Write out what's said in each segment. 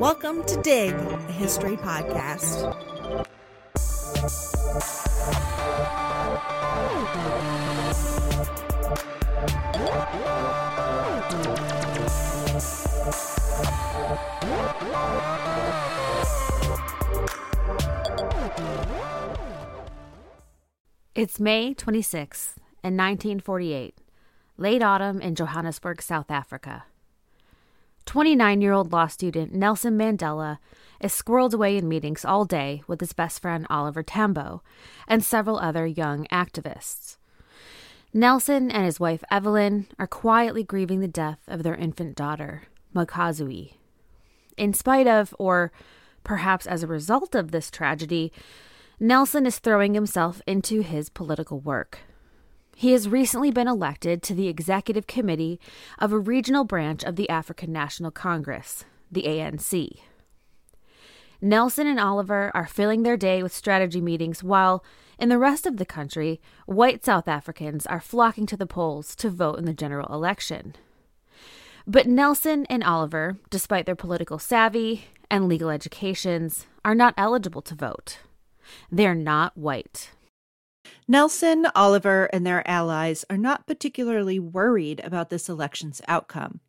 Welcome to Dig, a history podcast. It's May 26th in 1948, late autumn in Johannesburg, South Africa. 29 year old law student Nelson Mandela is squirreled away in meetings all day with his best friend Oliver Tambo and several other young activists. Nelson and his wife Evelyn are quietly grieving the death of their infant daughter, Makaziwe. In spite of, or perhaps as a result of this tragedy, Nelson is throwing himself into his political work. He has recently been elected to the executive committee of a regional branch of the African National Congress, the ANC. Nelson and Oliver are filling their day with strategy meetings while, in the rest of the country, white South Africans are flocking to the polls to vote in the general election. But Nelson and Oliver, despite their political savvy and legal educations, are not eligible to vote. They're not white. Nelson, Oliver, and their allies are not particularly worried about this election's outcome.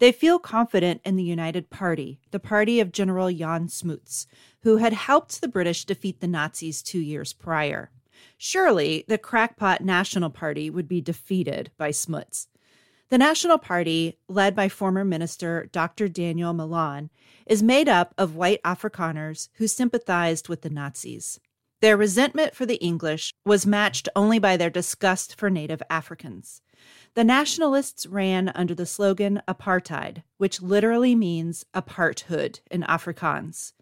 They feel confident in the United Party, the party of General Jan Smuts, who had helped the British defeat the Nazis two years prior. Surely the crackpot National Party would be defeated by Smuts. The National Party, led by former Minister Dr. Daniel Malan, is made up of white Afrikaners who sympathized with the Nazis. Their resentment for the English was matched only by their disgust for native Africans. The nationalists ran under the slogan apartheid, which literally means aparthood in Afrikaans.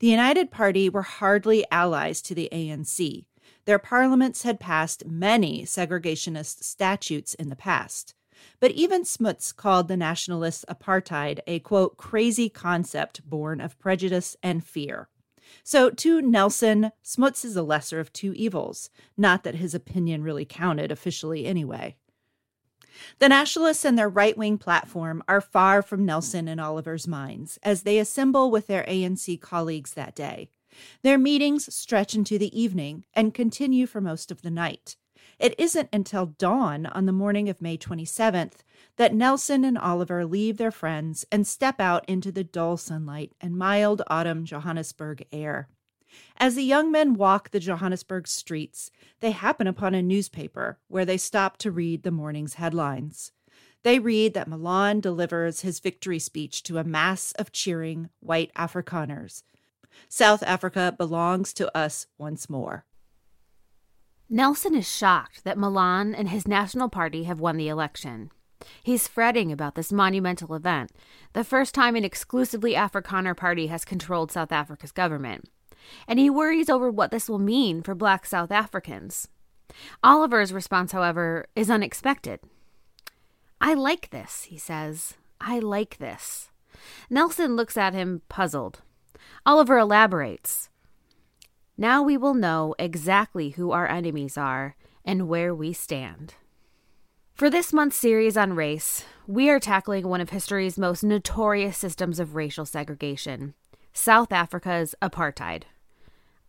The United Party were hardly allies to the ANC. Their parliaments had passed many segregationist statutes in the past. But even Smuts called the nationalists apartheid a quote crazy concept born of prejudice and fear. So, to Nelson, Smuts is the lesser of two evils. Not that his opinion really counted officially anyway. The nationalists and their right wing platform are far from Nelson and Oliver's minds as they assemble with their ANC colleagues that day. Their meetings stretch into the evening and continue for most of the night. It isn't until dawn on the morning of May 27th that Nelson and Oliver leave their friends and step out into the dull sunlight and mild autumn Johannesburg air. As the young men walk the Johannesburg streets, they happen upon a newspaper where they stop to read the morning's headlines. They read that Malan delivers his victory speech to a mass of cheering white Afrikaners. South Africa belongs to us once more. Nelson is shocked that Malan and his National Party have won the election. He's fretting about this monumental event, the first time an exclusively Afrikaner party has controlled South Africa's government. And he worries over what this will mean for black South Africans. Oliver's response, however, is unexpected. I like this, he says. I like this. Nelson looks at him, puzzled. Oliver elaborates. Now we will know exactly who our enemies are and where we stand. For this month's series on race, we are tackling one of history's most notorious systems of racial segregation South Africa's apartheid.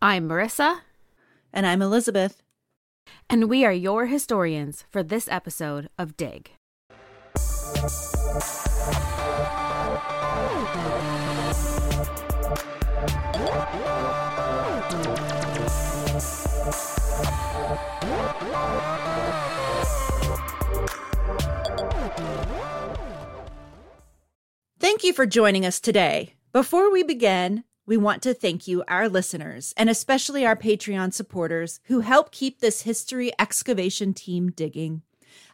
I'm Marissa. And I'm Elizabeth. And we are your historians for this episode of Dig. Thank you for joining us today. Before we begin, we want to thank you, our listeners, and especially our Patreon supporters who help keep this history excavation team digging.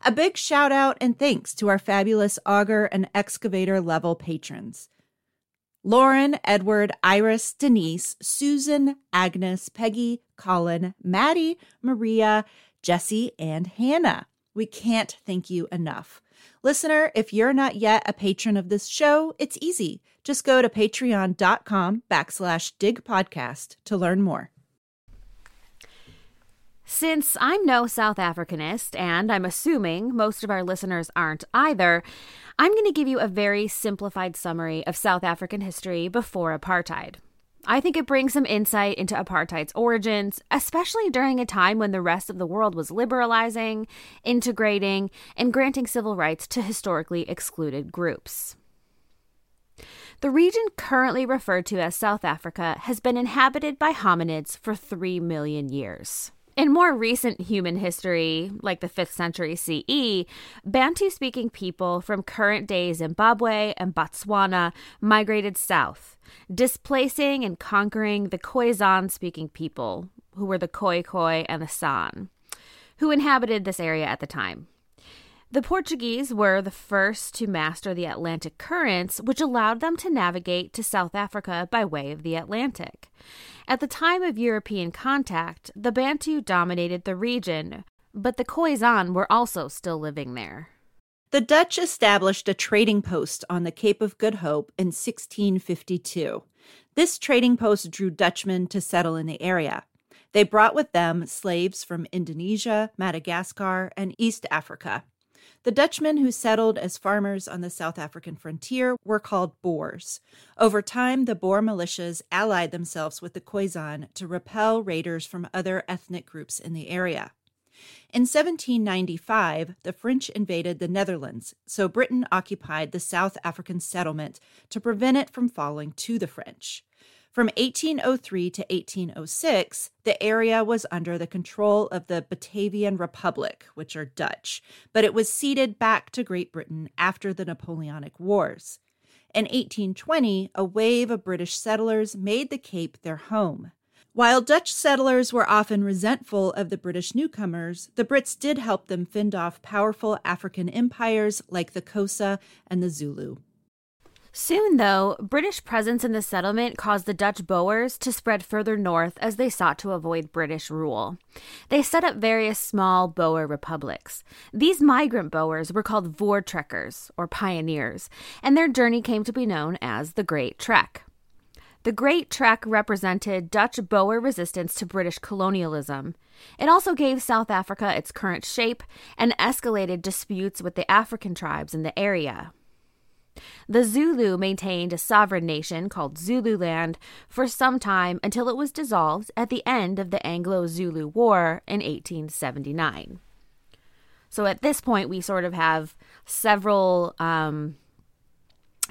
A big shout out and thanks to our fabulous auger and excavator level patrons Lauren, Edward, Iris, Denise, Susan, Agnes, Peggy, Colin, Maddie, Maria, Jesse, and Hannah. We can't thank you enough. Listener, if you're not yet a patron of this show, it's easy. Just go to patreon.com backslash dig podcast to learn more. Since I'm no South Africanist, and I'm assuming most of our listeners aren't either, I'm going to give you a very simplified summary of South African history before apartheid. I think it brings some insight into apartheid's origins, especially during a time when the rest of the world was liberalizing, integrating, and granting civil rights to historically excluded groups. The region currently referred to as South Africa has been inhabited by hominids for 3 million years. In more recent human history, like the 5th century CE, Bantu speaking people from current day Zimbabwe and Botswana migrated south, displacing and conquering the Khoisan speaking people, who were the Khoi Khoi and the San, who inhabited this area at the time. The Portuguese were the first to master the Atlantic currents, which allowed them to navigate to South Africa by way of the Atlantic. At the time of European contact, the Bantu dominated the region, but the Khoisan were also still living there. The Dutch established a trading post on the Cape of Good Hope in 1652. This trading post drew Dutchmen to settle in the area. They brought with them slaves from Indonesia, Madagascar, and East Africa. The Dutchmen who settled as farmers on the South African frontier were called Boers. Over time, the Boer militias allied themselves with the Khoisan to repel raiders from other ethnic groups in the area. In 1795, the French invaded the Netherlands, so Britain occupied the South African settlement to prevent it from falling to the French. From 1803 to 1806, the area was under the control of the Batavian Republic, which are Dutch, but it was ceded back to Great Britain after the Napoleonic Wars. In 1820, a wave of British settlers made the Cape their home. While Dutch settlers were often resentful of the British newcomers, the Brits did help them fend off powerful African empires like the Xhosa and the Zulu. Soon, though, British presence in the settlement caused the Dutch Boers to spread further north as they sought to avoid British rule. They set up various small Boer republics. These migrant Boers were called Voortrekkers, or pioneers, and their journey came to be known as the Great Trek. The Great Trek represented Dutch Boer resistance to British colonialism. It also gave South Africa its current shape and escalated disputes with the African tribes in the area. The Zulu maintained a sovereign nation called Zululand for some time until it was dissolved at the end of the Anglo Zulu War in 1879. So at this point, we sort of have several um,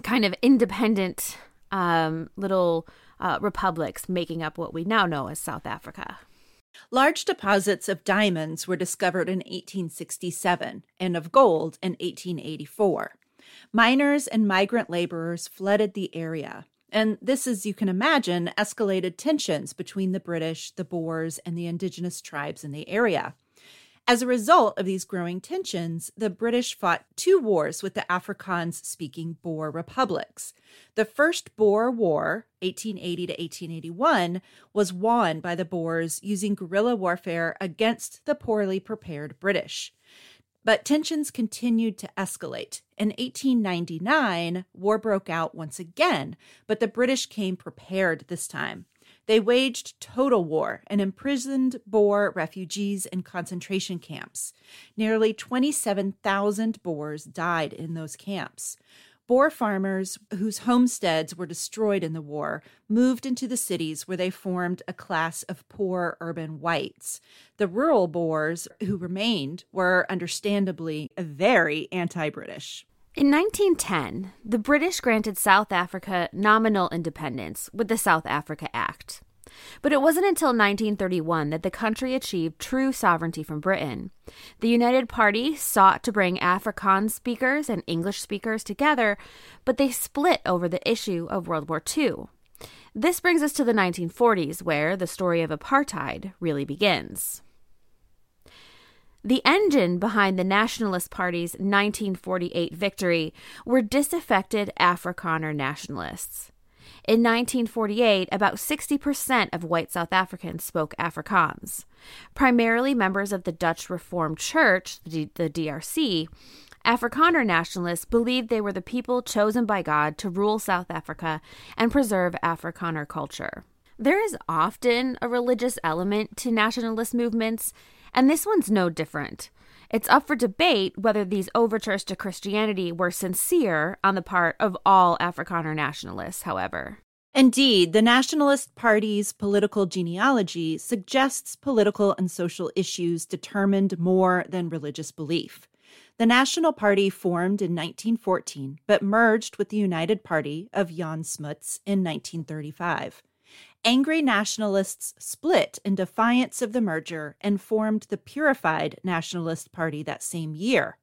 kind of independent um, little uh, republics making up what we now know as South Africa. Large deposits of diamonds were discovered in 1867 and of gold in 1884. Miners and migrant laborers flooded the area. And this, as you can imagine, escalated tensions between the British, the Boers, and the indigenous tribes in the area. As a result of these growing tensions, the British fought two wars with the Afrikaans speaking Boer republics. The First Boer War, 1880 to 1881, was won by the Boers using guerrilla warfare against the poorly prepared British. But tensions continued to escalate. In 1899, war broke out once again, but the British came prepared this time. They waged total war and imprisoned Boer refugees in concentration camps. Nearly 27,000 Boers died in those camps. Boer farmers whose homesteads were destroyed in the war moved into the cities where they formed a class of poor urban whites. The rural Boers who remained were understandably very anti British. In 1910, the British granted South Africa nominal independence with the South Africa Act. But it wasn't until 1931 that the country achieved true sovereignty from Britain. The United Party sought to bring Afrikaans speakers and English speakers together, but they split over the issue of World War II. This brings us to the 1940s, where the story of apartheid really begins. The engine behind the Nationalist Party's 1948 victory were disaffected Afrikaner nationalists. In 1948, about 60% of white South Africans spoke Afrikaans. Primarily members of the Dutch Reformed Church, the, DRC, Afrikaner nationalists believed they were the people chosen by God to rule South Africa and preserve Afrikaner culture. There is often a religious element to nationalist movements, and this one's no different. It's up for debate whether these overtures to Christianity were sincere on the part of all Afrikaner nationalists, however. Indeed, the Nationalist Party's political genealogy suggests political and social issues determined more than religious belief. The National Party formed in 1914 but merged with the United Party of Jan Smuts in 1935 angry nationalists split in defiance of the merger and formed the Purified Nationalist Party that same year.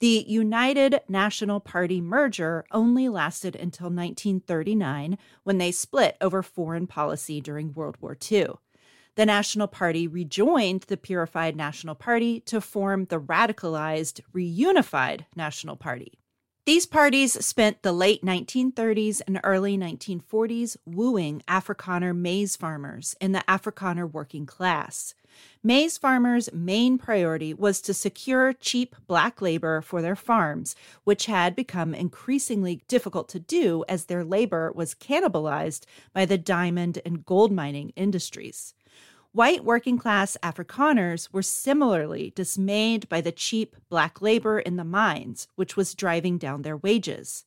The United National Party merger only lasted until 1939 when they split over foreign policy during World War II. The National Party rejoined the Purified National Party to form the radicalized Reunified National Party. These parties spent the late 1930s and early 1940s wooing Afrikaner maize farmers in the Afrikaner working class. Maize farmers' main priority was to secure cheap black labor for their farms, which had become increasingly difficult to do as their labor was cannibalized by the diamond and gold mining industries. White working class Afrikaners were similarly dismayed by the cheap black labor in the mines, which was driving down their wages.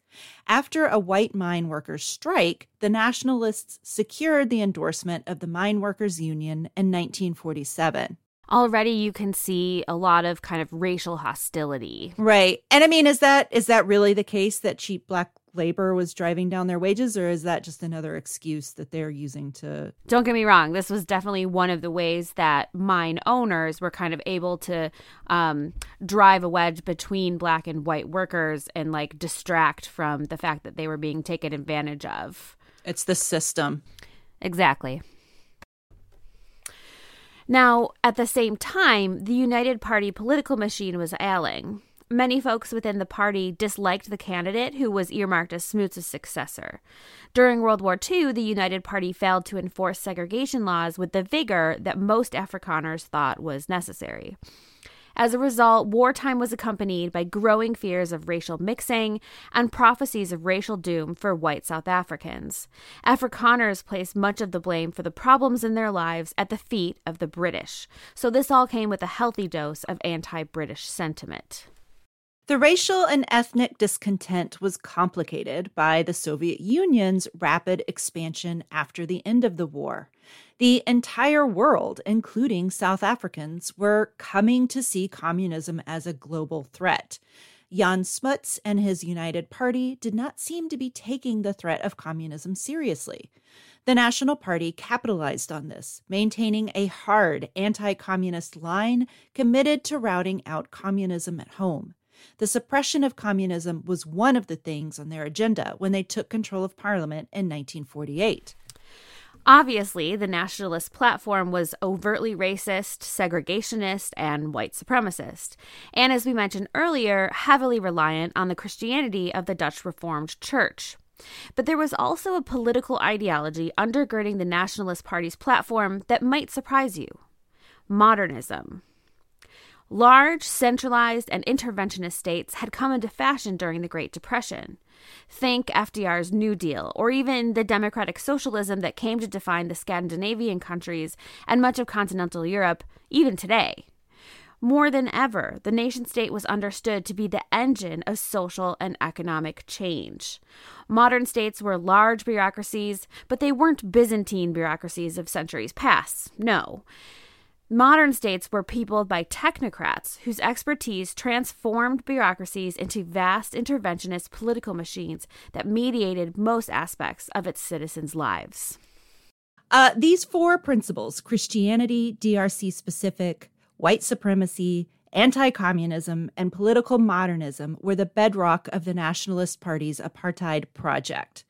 After a white mine workers' strike, the Nationalists secured the endorsement of the Mine Workers Union in 1947 already you can see a lot of kind of racial hostility. Right. And I mean is that is that really the case that cheap black labor was driving down their wages, or is that just another excuse that they're using to? Don't get me wrong. This was definitely one of the ways that mine owners were kind of able to um, drive a wedge between black and white workers and like distract from the fact that they were being taken advantage of. It's the system. Exactly. Now, at the same time, the United Party political machine was ailing. Many folks within the party disliked the candidate who was earmarked as Smuts' successor. During World War II, the United Party failed to enforce segregation laws with the vigor that most Afrikaners thought was necessary. As a result, wartime was accompanied by growing fears of racial mixing and prophecies of racial doom for white South Africans. Afrikaners placed much of the blame for the problems in their lives at the feet of the British, so this all came with a healthy dose of anti British sentiment. The racial and ethnic discontent was complicated by the Soviet Union's rapid expansion after the end of the war. The entire world, including South Africans, were coming to see communism as a global threat. Jan Smuts and his United Party did not seem to be taking the threat of communism seriously. The National Party capitalized on this, maintaining a hard anti communist line committed to routing out communism at home. The suppression of communism was one of the things on their agenda when they took control of parliament in 1948. Obviously, the nationalist platform was overtly racist, segregationist, and white supremacist, and as we mentioned earlier, heavily reliant on the Christianity of the Dutch Reformed Church. But there was also a political ideology undergirding the Nationalist Party's platform that might surprise you modernism. Large, centralized, and interventionist states had come into fashion during the Great Depression. Think FDR's New Deal, or even the democratic socialism that came to define the Scandinavian countries and much of continental Europe, even today. More than ever, the nation state was understood to be the engine of social and economic change. Modern states were large bureaucracies, but they weren't Byzantine bureaucracies of centuries past. No. Modern states were peopled by technocrats whose expertise transformed bureaucracies into vast interventionist political machines that mediated most aspects of its citizens' lives. Uh, these four principles Christianity, DRC specific, white supremacy, anti communism, and political modernism were the bedrock of the Nationalist Party's apartheid project.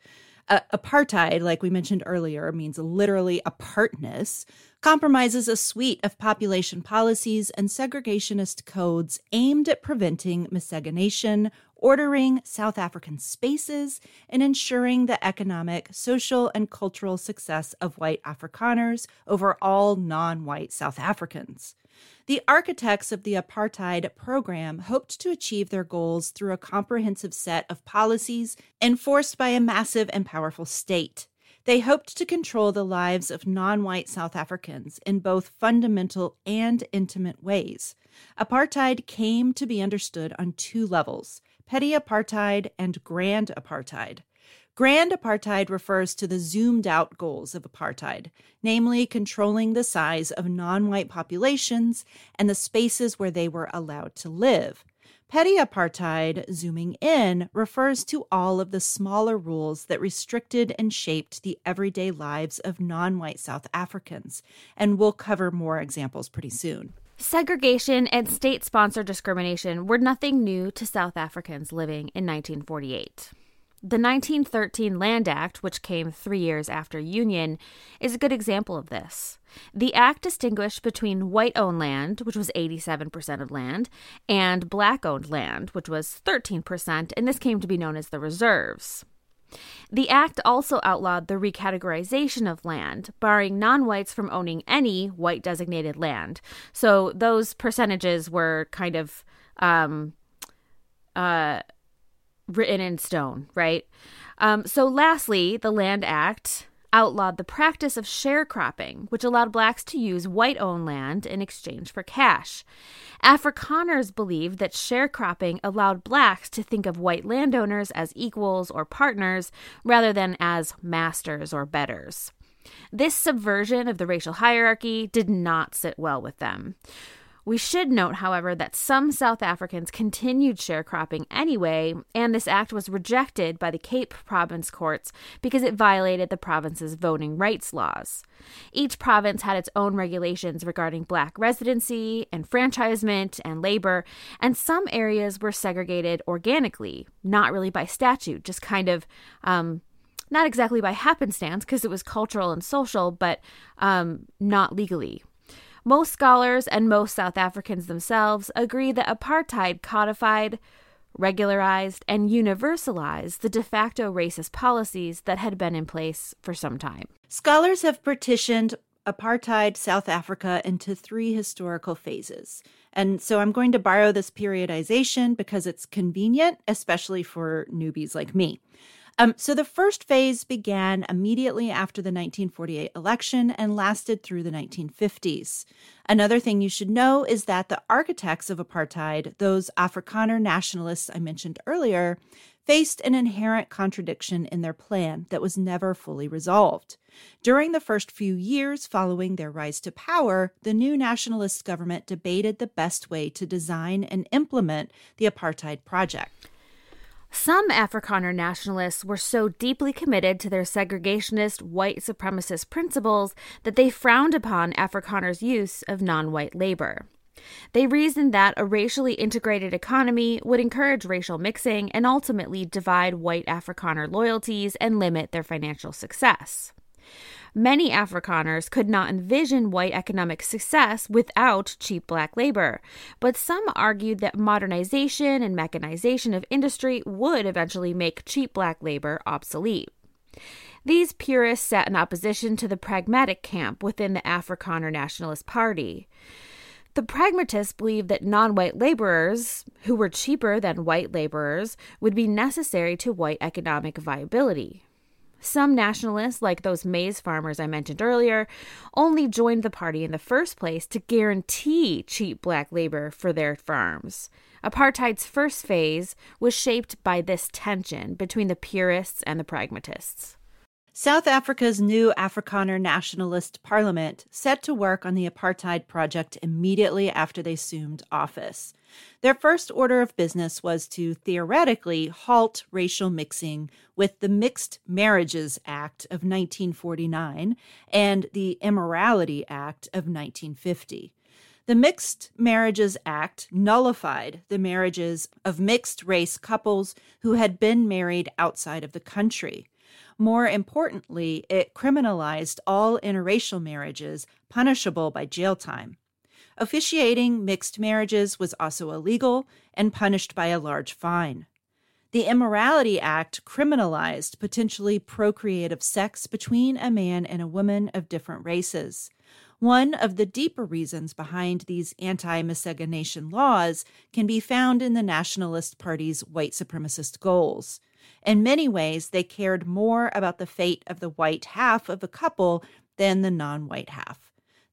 Uh, apartheid, like we mentioned earlier, means literally apartness, compromises a suite of population policies and segregationist codes aimed at preventing miscegenation, ordering South African spaces, and ensuring the economic, social, and cultural success of white Afrikaners over all non white South Africans. The architects of the apartheid program hoped to achieve their goals through a comprehensive set of policies enforced by a massive and powerful state. They hoped to control the lives of non white South Africans in both fundamental and intimate ways. Apartheid came to be understood on two levels petty apartheid and grand apartheid. Grand apartheid refers to the zoomed out goals of apartheid, namely controlling the size of non white populations and the spaces where they were allowed to live. Petty apartheid, zooming in, refers to all of the smaller rules that restricted and shaped the everyday lives of non white South Africans, and we'll cover more examples pretty soon. Segregation and state sponsored discrimination were nothing new to South Africans living in 1948. The 1913 Land Act, which came three years after Union, is a good example of this. The act distinguished between white owned land, which was 87% of land, and black owned land, which was 13%, and this came to be known as the reserves. The act also outlawed the recategorization of land, barring non whites from owning any white designated land. So those percentages were kind of um, uh, written in stone, right? Um, so, lastly, the Land Act outlawed the practice of sharecropping, which allowed blacks to use white owned land in exchange for cash. Afrikaners believed that sharecropping allowed blacks to think of white landowners as equals or partners rather than as masters or betters. This subversion of the racial hierarchy did not sit well with them. We should note, however, that some South Africans continued sharecropping anyway, and this act was rejected by the Cape Province courts because it violated the province's voting rights laws. Each province had its own regulations regarding black residency, enfranchisement, and labor, and some areas were segregated organically, not really by statute, just kind of um, not exactly by happenstance because it was cultural and social, but um, not legally. Most scholars and most South Africans themselves agree that apartheid codified, regularized, and universalized the de facto racist policies that had been in place for some time. Scholars have partitioned apartheid South Africa into three historical phases. And so I'm going to borrow this periodization because it's convenient, especially for newbies like me. Um, so the first phase began immediately after the 1948 election and lasted through the 1950s. Another thing you should know is that the architects of apartheid, those Afrikaner nationalists I mentioned earlier, faced an inherent contradiction in their plan that was never fully resolved. During the first few years following their rise to power, the new nationalist government debated the best way to design and implement the apartheid project. Some Afrikaner nationalists were so deeply committed to their segregationist white supremacist principles that they frowned upon Afrikaners' use of non white labor. They reasoned that a racially integrated economy would encourage racial mixing and ultimately divide white Afrikaner loyalties and limit their financial success. Many Afrikaners could not envision white economic success without cheap black labor, but some argued that modernization and mechanization of industry would eventually make cheap black labor obsolete. These purists sat in opposition to the pragmatic camp within the Afrikaner Nationalist Party. The pragmatists believed that non white laborers, who were cheaper than white laborers, would be necessary to white economic viability. Some nationalists, like those maize farmers I mentioned earlier, only joined the party in the first place to guarantee cheap black labor for their farms. Apartheid's first phase was shaped by this tension between the purists and the pragmatists. South Africa's new Afrikaner nationalist parliament set to work on the apartheid project immediately after they assumed office. Their first order of business was to theoretically halt racial mixing with the Mixed Marriages Act of 1949 and the Immorality Act of 1950. The Mixed Marriages Act nullified the marriages of mixed race couples who had been married outside of the country. More importantly, it criminalized all interracial marriages, punishable by jail time. Officiating mixed marriages was also illegal and punished by a large fine. The Immorality Act criminalized potentially procreative sex between a man and a woman of different races. One of the deeper reasons behind these anti miscegenation laws can be found in the Nationalist Party's white supremacist goals. In many ways, they cared more about the fate of the white half of a couple than the non white half.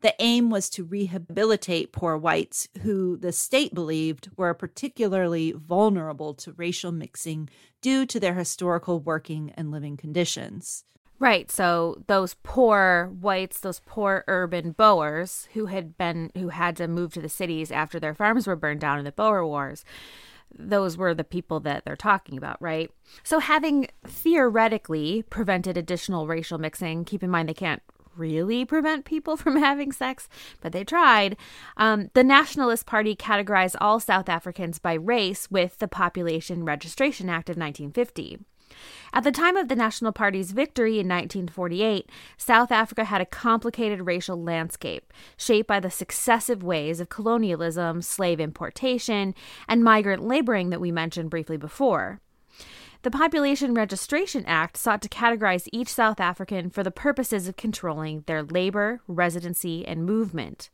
The aim was to rehabilitate poor whites who the state believed were particularly vulnerable to racial mixing due to their historical working and living conditions. Right. So those poor whites, those poor urban Boers who had been who had to move to the cities after their farms were burned down in the Boer Wars, those were the people that they're talking about, right? So, having theoretically prevented additional racial mixing, keep in mind they can't really prevent people from having sex, but they tried. Um, the Nationalist Party categorized all South Africans by race with the Population Registration Act of 1950. At the time of the National Party's victory in 1948, South Africa had a complicated racial landscape shaped by the successive waves of colonialism, slave importation, and migrant laboring that we mentioned briefly before. The Population Registration Act sought to categorize each South African for the purposes of controlling their labor, residency, and movement.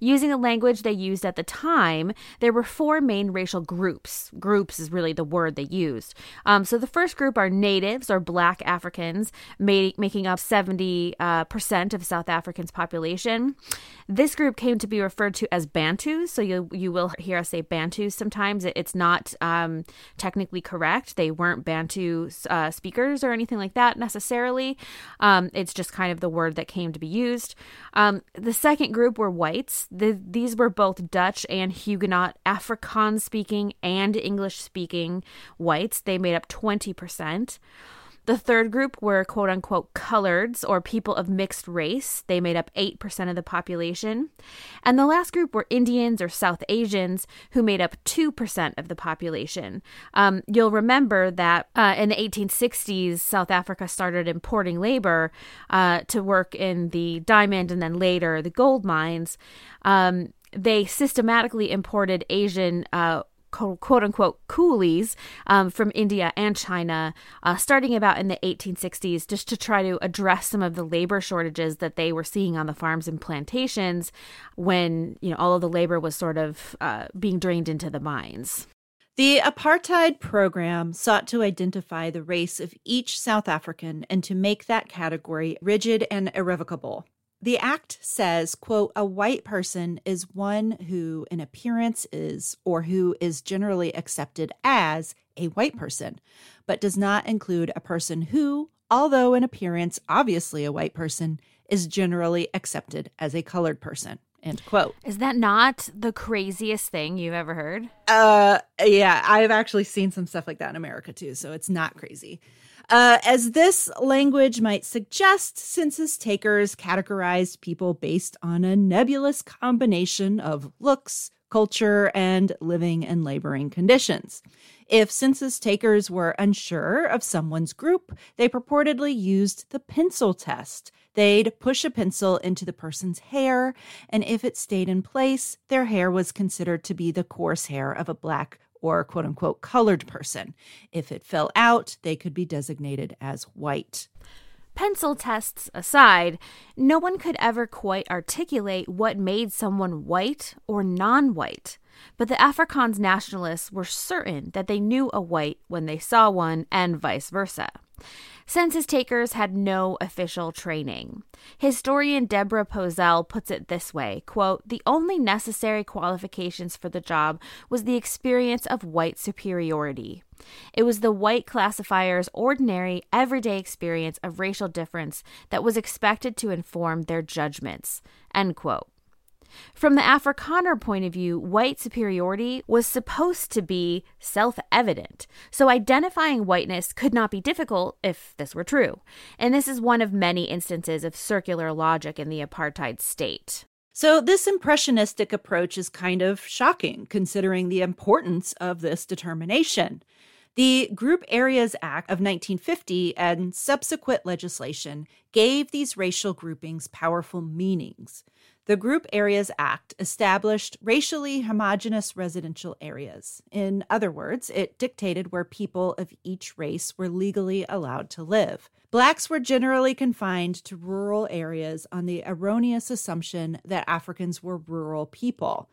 Using the language they used at the time, there were four main racial groups. Groups is really the word they used. Um, so the first group are natives or black Africans, made, making up 70% uh, of South Africans' population. This group came to be referred to as Bantus. So you, you will hear us say Bantus sometimes. It, it's not um, technically correct. They weren't Bantu uh, speakers or anything like that necessarily. Um, it's just kind of the word that came to be used. Um, the second group were whites. The, these were both Dutch and Huguenot, Afrikaans speaking and English speaking whites. They made up 20%. The third group were quote unquote coloreds or people of mixed race. They made up 8% of the population. And the last group were Indians or South Asians, who made up 2% of the population. Um, you'll remember that uh, in the 1860s, South Africa started importing labor uh, to work in the diamond and then later the gold mines. Um, they systematically imported Asian uh, quote unquote coolies um, from India and China, uh, starting about in the 1860s, just to try to address some of the labor shortages that they were seeing on the farms and plantations when you know all of the labor was sort of uh, being drained into the mines. The apartheid program sought to identify the race of each South African and to make that category rigid and irrevocable. The act says, quote, a white person is one who in appearance is or who is generally accepted as a white person, but does not include a person who, although in appearance obviously a white person, is generally accepted as a colored person. End quote. Is that not the craziest thing you've ever heard? Uh yeah, I've actually seen some stuff like that in America too, so it's not crazy. Uh, as this language might suggest, census takers categorized people based on a nebulous combination of looks, culture, and living and laboring conditions. If census takers were unsure of someone's group, they purportedly used the pencil test. They'd push a pencil into the person's hair, and if it stayed in place, their hair was considered to be the coarse hair of a black or quote unquote colored person. If it fell out, they could be designated as white. Pencil tests aside, no one could ever quite articulate what made someone white or non white. But the Afrikaans nationalists were certain that they knew a white when they saw one, and vice versa. Census takers had no official training. Historian Deborah Posel puts it this way quote, The only necessary qualifications for the job was the experience of white superiority. It was the white classifier's ordinary, everyday experience of racial difference that was expected to inform their judgments. End quote. From the Afrikaner point of view, white superiority was supposed to be self evident, so identifying whiteness could not be difficult if this were true. And this is one of many instances of circular logic in the apartheid state. So, this impressionistic approach is kind of shocking considering the importance of this determination. The Group Areas Act of 1950 and subsequent legislation gave these racial groupings powerful meanings. The Group Areas Act established racially homogenous residential areas. In other words, it dictated where people of each race were legally allowed to live. Blacks were generally confined to rural areas on the erroneous assumption that Africans were rural people,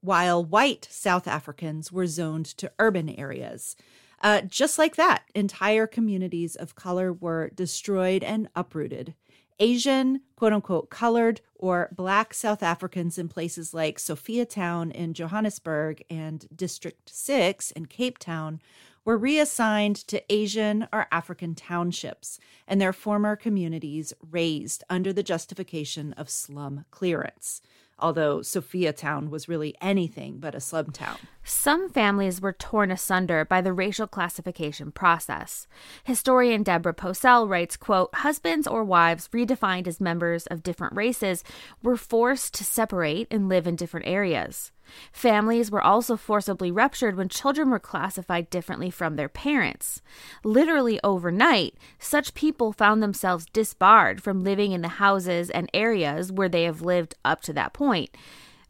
while white South Africans were zoned to urban areas. Uh, just like that, entire communities of color were destroyed and uprooted. Asian, quote unquote, colored or black South Africans in places like Sophiatown in Johannesburg and District 6 in Cape Town were reassigned to Asian or African townships and their former communities razed under the justification of slum clearance although Sophiatown was really anything but a slum town. Some families were torn asunder by the racial classification process. Historian Deborah Posel writes, quote, Husbands or wives redefined as members of different races were forced to separate and live in different areas. Families were also forcibly ruptured when children were classified differently from their parents. Literally overnight, such people found themselves disbarred from living in the houses and areas where they have lived up to that point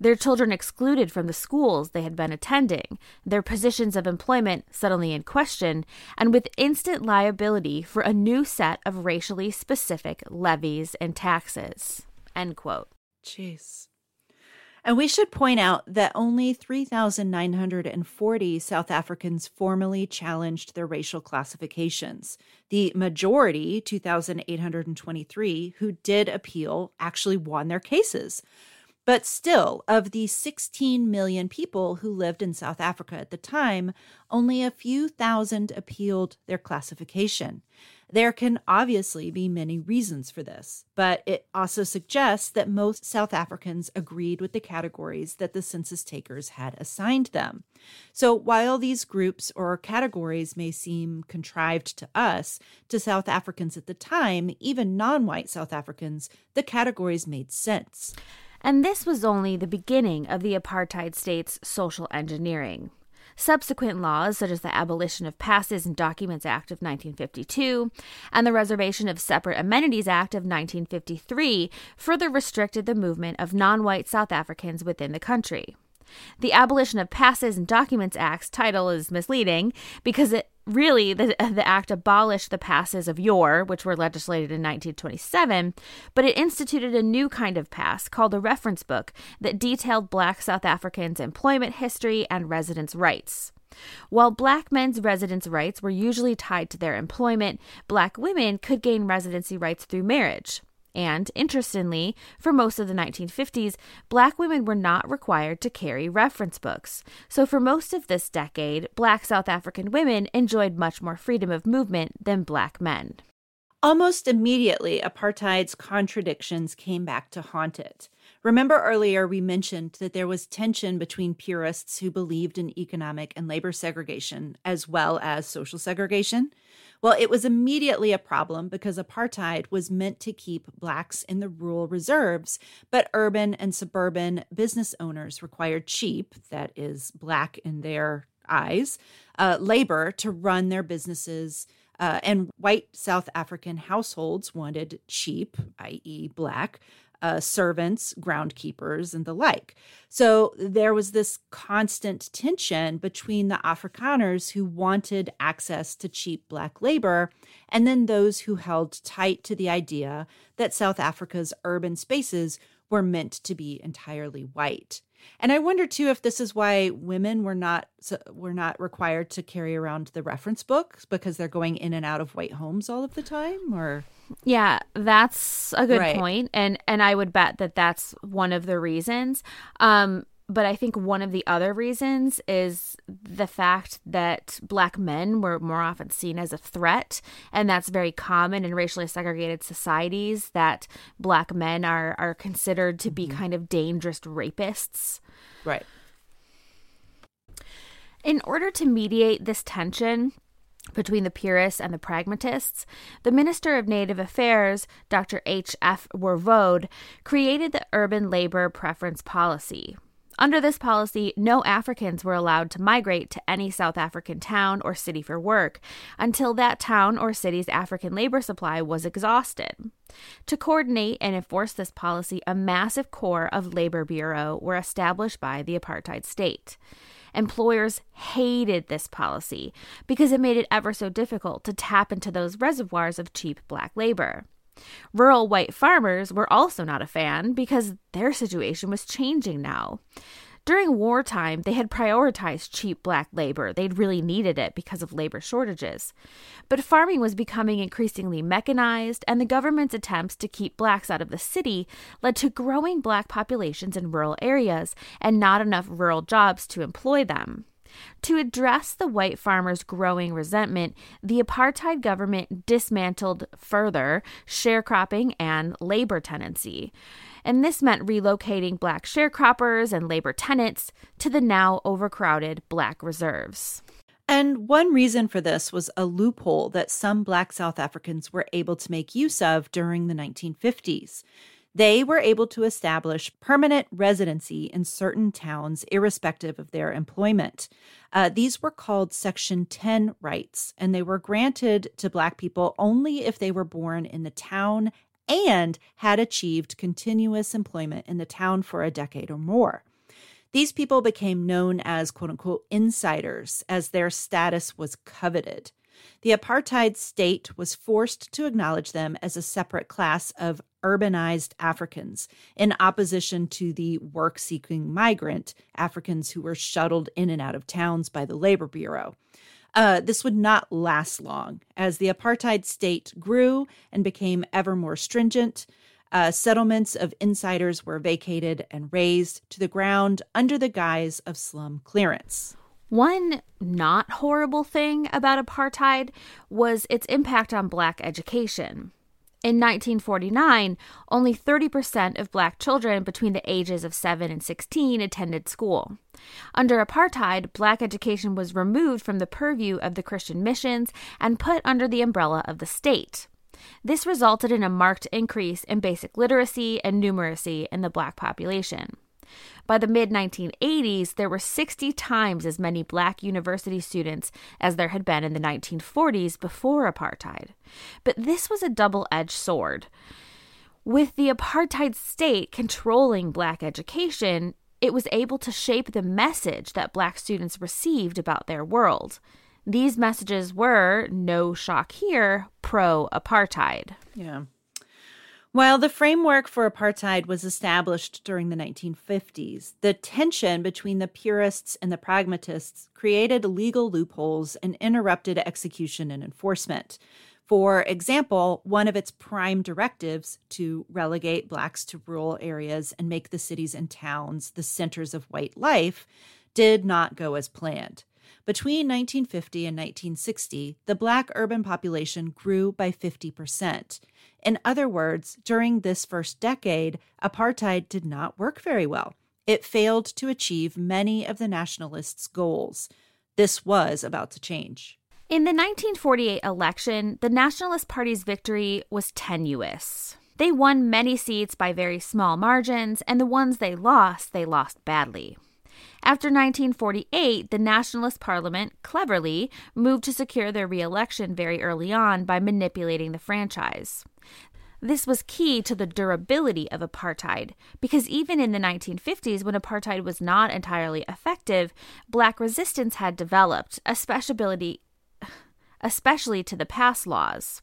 their children excluded from the schools they had been attending, their positions of employment suddenly in question, and with instant liability for a new set of racially specific levies and taxes. End quote. Jeez. And we should point out that only 3,940 South Africans formally challenged their racial classifications. The majority, 2,823, who did appeal, actually won their cases. But still, of the 16 million people who lived in South Africa at the time, only a few thousand appealed their classification. There can obviously be many reasons for this, but it also suggests that most South Africans agreed with the categories that the census takers had assigned them. So while these groups or categories may seem contrived to us, to South Africans at the time, even non white South Africans, the categories made sense. And this was only the beginning of the apartheid state's social engineering. Subsequent laws, such as the Abolition of Passes and Documents Act of 1952 and the Reservation of Separate Amenities Act of 1953, further restricted the movement of non white South Africans within the country. The Abolition of Passes and Documents Act's title is misleading because it really the, the act abolished the passes of yore, which were legislated in 1927, but it instituted a new kind of pass called a reference book that detailed black South Africans' employment history and residence rights. While black men's residence rights were usually tied to their employment, black women could gain residency rights through marriage. And, interestingly, for most of the 1950s, black women were not required to carry reference books. So, for most of this decade, black South African women enjoyed much more freedom of movement than black men. Almost immediately, apartheid's contradictions came back to haunt it. Remember earlier we mentioned that there was tension between purists who believed in economic and labor segregation as well as social segregation? Well, it was immediately a problem because apartheid was meant to keep blacks in the rural reserves, but urban and suburban business owners required cheap, that is, black in their eyes, uh, labor to run their businesses. Uh, and white South African households wanted cheap, i.e., black, uh, servants, groundkeepers, and the like. So there was this constant tension between the Afrikaners who wanted access to cheap black labor and then those who held tight to the idea that South Africa's urban spaces were meant to be entirely white. And I wonder too if this is why women were not were not required to carry around the reference books because they're going in and out of white homes all of the time or yeah, that's a good right. point. and and I would bet that that's one of the reasons. Um, but I think one of the other reasons is the fact that black men were more often seen as a threat, and that's very common in racially segregated societies. That black men are are considered to be mm-hmm. kind of dangerous rapists. Right. In order to mediate this tension, between the purists and the pragmatists, the Minister of Native Affairs, Dr. H. F. Verwoerd, created the Urban Labor Preference Policy, under this policy, no Africans were allowed to migrate to any South African town or city for work until that town or city's African labor supply was exhausted. To coordinate and enforce this policy, a massive corps of labor bureau were established by the apartheid state. Employers hated this policy because it made it ever so difficult to tap into those reservoirs of cheap black labor. Rural white farmers were also not a fan because their situation was changing now. During wartime, they had prioritized cheap black labor. They'd really needed it because of labor shortages. But farming was becoming increasingly mechanized, and the government's attempts to keep blacks out of the city led to growing black populations in rural areas and not enough rural jobs to employ them. To address the white farmers' growing resentment, the apartheid government dismantled further sharecropping and labor tenancy. And this meant relocating black sharecroppers and labor tenants to the now overcrowded black reserves. And one reason for this was a loophole that some black South Africans were able to make use of during the 1950s. They were able to establish permanent residency in certain towns, irrespective of their employment. Uh, these were called Section 10 rights, and they were granted to Black people only if they were born in the town and had achieved continuous employment in the town for a decade or more. These people became known as quote unquote insiders, as their status was coveted. The apartheid state was forced to acknowledge them as a separate class of urbanized Africans in opposition to the work seeking migrant Africans who were shuttled in and out of towns by the Labor Bureau. Uh, this would not last long as the apartheid state grew and became ever more stringent. Uh, settlements of insiders were vacated and razed to the ground under the guise of slum clearance. One not horrible thing about apartheid was its impact on black education. In 1949, only 30% of black children between the ages of 7 and 16 attended school. Under apartheid, black education was removed from the purview of the Christian missions and put under the umbrella of the state. This resulted in a marked increase in basic literacy and numeracy in the black population. By the mid 1980s, there were 60 times as many black university students as there had been in the 1940s before apartheid. But this was a double edged sword. With the apartheid state controlling black education, it was able to shape the message that black students received about their world. These messages were, no shock here, pro apartheid. Yeah. While the framework for apartheid was established during the 1950s, the tension between the purists and the pragmatists created legal loopholes and interrupted execution and enforcement. For example, one of its prime directives to relegate blacks to rural areas and make the cities and towns the centers of white life did not go as planned. Between 1950 and 1960, the black urban population grew by 50%. In other words, during this first decade, apartheid did not work very well. It failed to achieve many of the nationalists' goals. This was about to change. In the 1948 election, the Nationalist Party's victory was tenuous. They won many seats by very small margins, and the ones they lost, they lost badly. After 1948, the Nationalist Parliament cleverly moved to secure their re election very early on by manipulating the franchise. This was key to the durability of apartheid, because even in the 1950s, when apartheid was not entirely effective, black resistance had developed, especially, especially to the pass laws.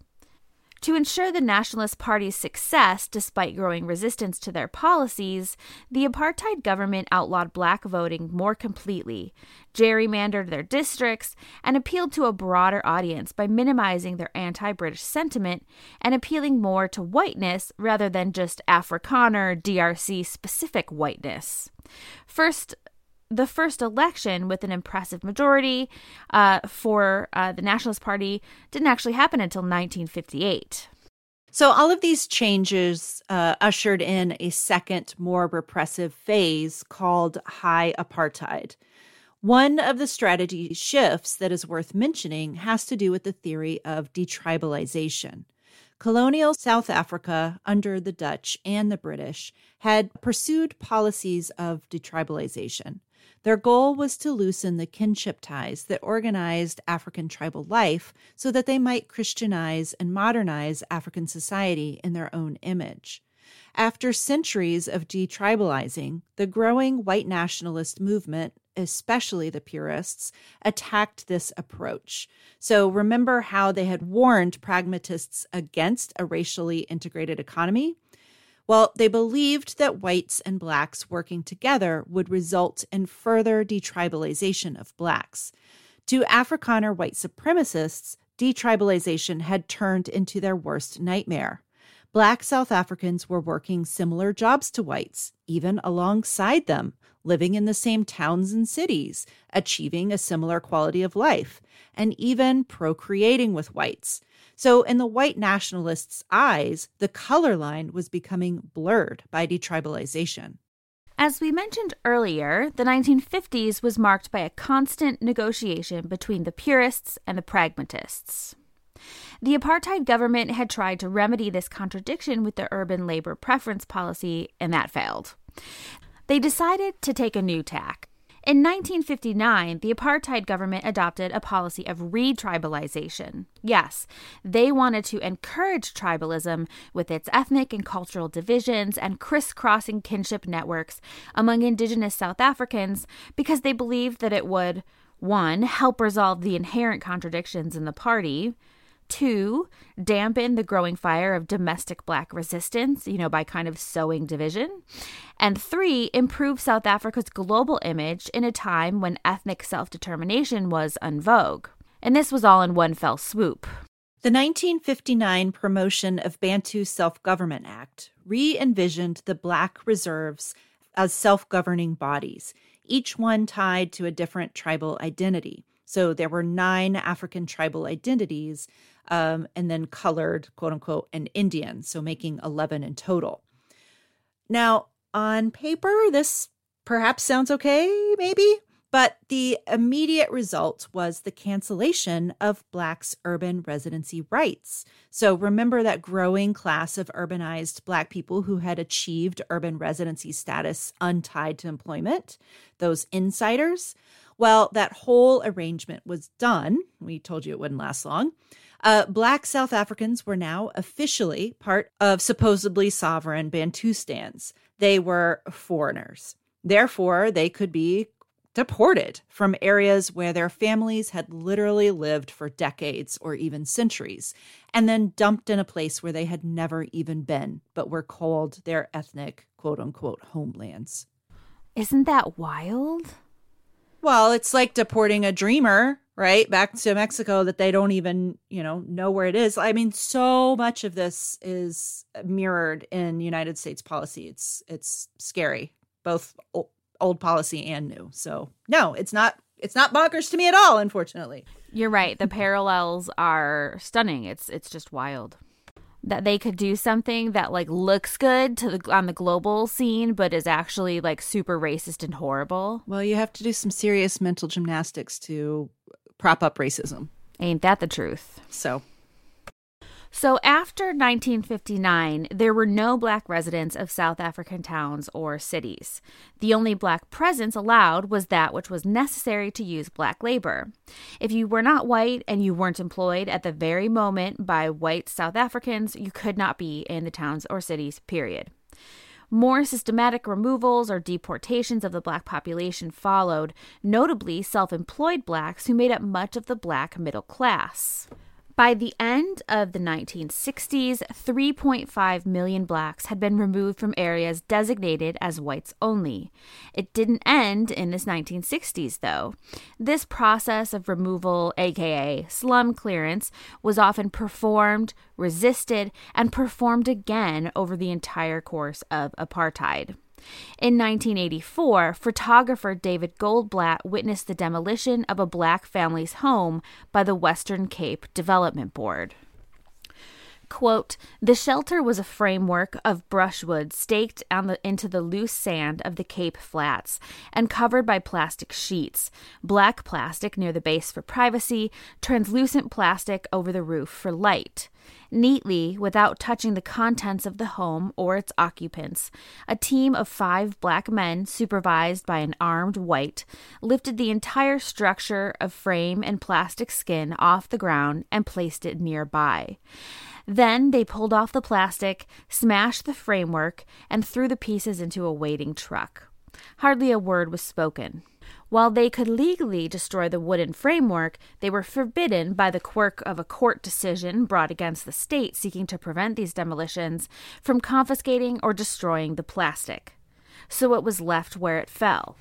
To ensure the Nationalist Party's success despite growing resistance to their policies, the apartheid government outlawed black voting more completely, gerrymandered their districts, and appealed to a broader audience by minimizing their anti British sentiment and appealing more to whiteness rather than just Afrikaner, DRC specific whiteness. First, the first election with an impressive majority uh, for uh, the Nationalist Party didn't actually happen until 1958. So, all of these changes uh, ushered in a second, more repressive phase called high apartheid. One of the strategy shifts that is worth mentioning has to do with the theory of detribalization. Colonial South Africa, under the Dutch and the British, had pursued policies of detribalization. Their goal was to loosen the kinship ties that organized African tribal life so that they might Christianize and modernize African society in their own image. After centuries of detribalizing, the growing white nationalist movement, especially the purists, attacked this approach. So remember how they had warned pragmatists against a racially integrated economy? Well, they believed that whites and blacks working together would result in further detribalization of blacks. To Afrikaner white supremacists, detribalization had turned into their worst nightmare. Black South Africans were working similar jobs to whites, even alongside them, living in the same towns and cities, achieving a similar quality of life, and even procreating with whites. So, in the white nationalists' eyes, the color line was becoming blurred by detribalization. As we mentioned earlier, the 1950s was marked by a constant negotiation between the purists and the pragmatists. The apartheid government had tried to remedy this contradiction with the urban labor preference policy, and that failed. They decided to take a new tack. In 1959, the apartheid government adopted a policy of retribalization. Yes, they wanted to encourage tribalism with its ethnic and cultural divisions and crisscrossing kinship networks among indigenous South Africans because they believed that it would, one, help resolve the inherent contradictions in the party, Two, dampen the growing fire of domestic black resistance, you know, by kind of sowing division. And three, improve South Africa's global image in a time when ethnic self determination was en vogue. And this was all in one fell swoop. The 1959 Promotion of Bantu Self Government Act re envisioned the Black reserves as self governing bodies, each one tied to a different tribal identity. So there were nine African tribal identities um, and then colored, quote unquote, an Indian, so making 11 in total. Now, on paper, this perhaps sounds okay, maybe, but the immediate result was the cancellation of Blacks' urban residency rights. So remember that growing class of urbanized Black people who had achieved urban residency status untied to employment, those insiders? Well, that whole arrangement was done. We told you it wouldn't last long. Uh, black South Africans were now officially part of supposedly sovereign Bantustans. They were foreigners. Therefore, they could be deported from areas where their families had literally lived for decades or even centuries, and then dumped in a place where they had never even been, but were called their ethnic quote unquote homelands. Isn't that wild? Well, it's like deporting a dreamer right back to mexico that they don't even you know know where it is. I mean so much of this is mirrored in united states policy. It's it's scary both old policy and new. So no it's not it's not bonkers to me at all unfortunately. You're right. The parallels are stunning. It's it's just wild that they could do something that like looks good to the on the global scene but is actually like super racist and horrible. Well, you have to do some serious mental gymnastics to prop up racism. Ain't that the truth? So so after 1959, there were no black residents of South African towns or cities. The only black presence allowed was that which was necessary to use black labor. If you were not white and you weren't employed at the very moment by white South Africans, you could not be in the towns or cities, period. More systematic removals or deportations of the black population followed, notably self employed blacks who made up much of the black middle class. By the end of the 1960s, 3.5 million blacks had been removed from areas designated as whites only. It didn't end in the 1960s, though. This process of removal, aka slum clearance, was often performed, resisted, and performed again over the entire course of apartheid. In 1984, photographer David Goldblatt witnessed the demolition of a black family's home by the Western Cape Development Board. Quote, the shelter was a framework of brushwood staked the, into the loose sand of the Cape Flats and covered by plastic sheets, black plastic near the base for privacy, translucent plastic over the roof for light. Neatly, without touching the contents of the home or its occupants, a team of five black men, supervised by an armed white, lifted the entire structure of frame and plastic skin off the ground and placed it nearby. Then they pulled off the plastic, smashed the framework, and threw the pieces into a waiting truck. Hardly a word was spoken. While they could legally destroy the wooden framework, they were forbidden by the quirk of a court decision brought against the state seeking to prevent these demolitions from confiscating or destroying the plastic. So it was left where it fell.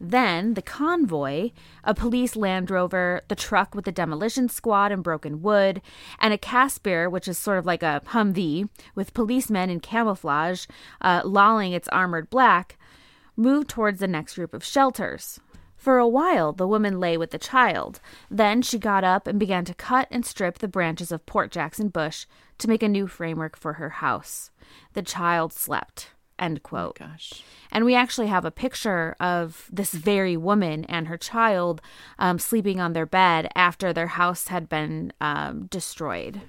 Then the convoy, a police Land Rover, the truck with the demolition squad and broken wood, and a Casspir, which is sort of like a Humvee, with policemen in camouflage, uh, lolling its armored black, moved towards the next group of shelters. For a while, the woman lay with the child. Then she got up and began to cut and strip the branches of Port Jackson bush to make a new framework for her house. The child slept. End quote. Oh gosh. And we actually have a picture of this very woman and her child um, sleeping on their bed after their house had been um, destroyed.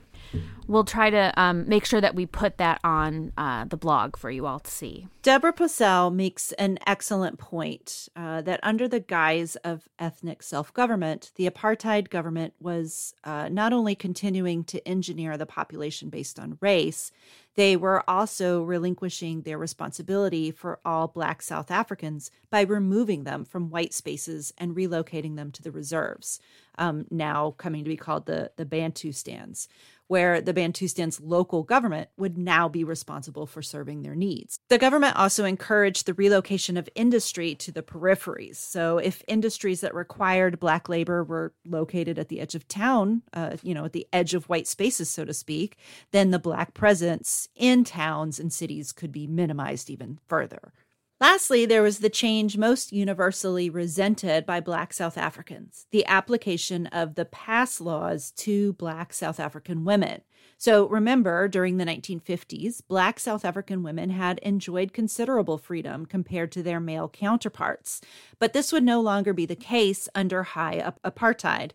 We'll try to um, make sure that we put that on uh, the blog for you all to see. Deborah Posel makes an excellent point uh, that under the guise of ethnic self government, the apartheid government was uh, not only continuing to engineer the population based on race, they were also relinquishing their responsibility for all Black South Africans by removing them from white spaces and relocating them to the reserves, um, now coming to be called the, the Bantustans, where the Bantustan's local government would now be responsible for serving their needs. The government also encouraged the relocation of industry to the peripheries. So, if industries that required Black labor were located at the edge of town, uh, you know, at the edge of white spaces, so to speak, then the Black presence in towns and cities could be minimized even further. Lastly, there was the change most universally resented by Black South Africans the application of the pass laws to Black South African women. So remember, during the 1950s, Black South African women had enjoyed considerable freedom compared to their male counterparts. But this would no longer be the case under high apartheid.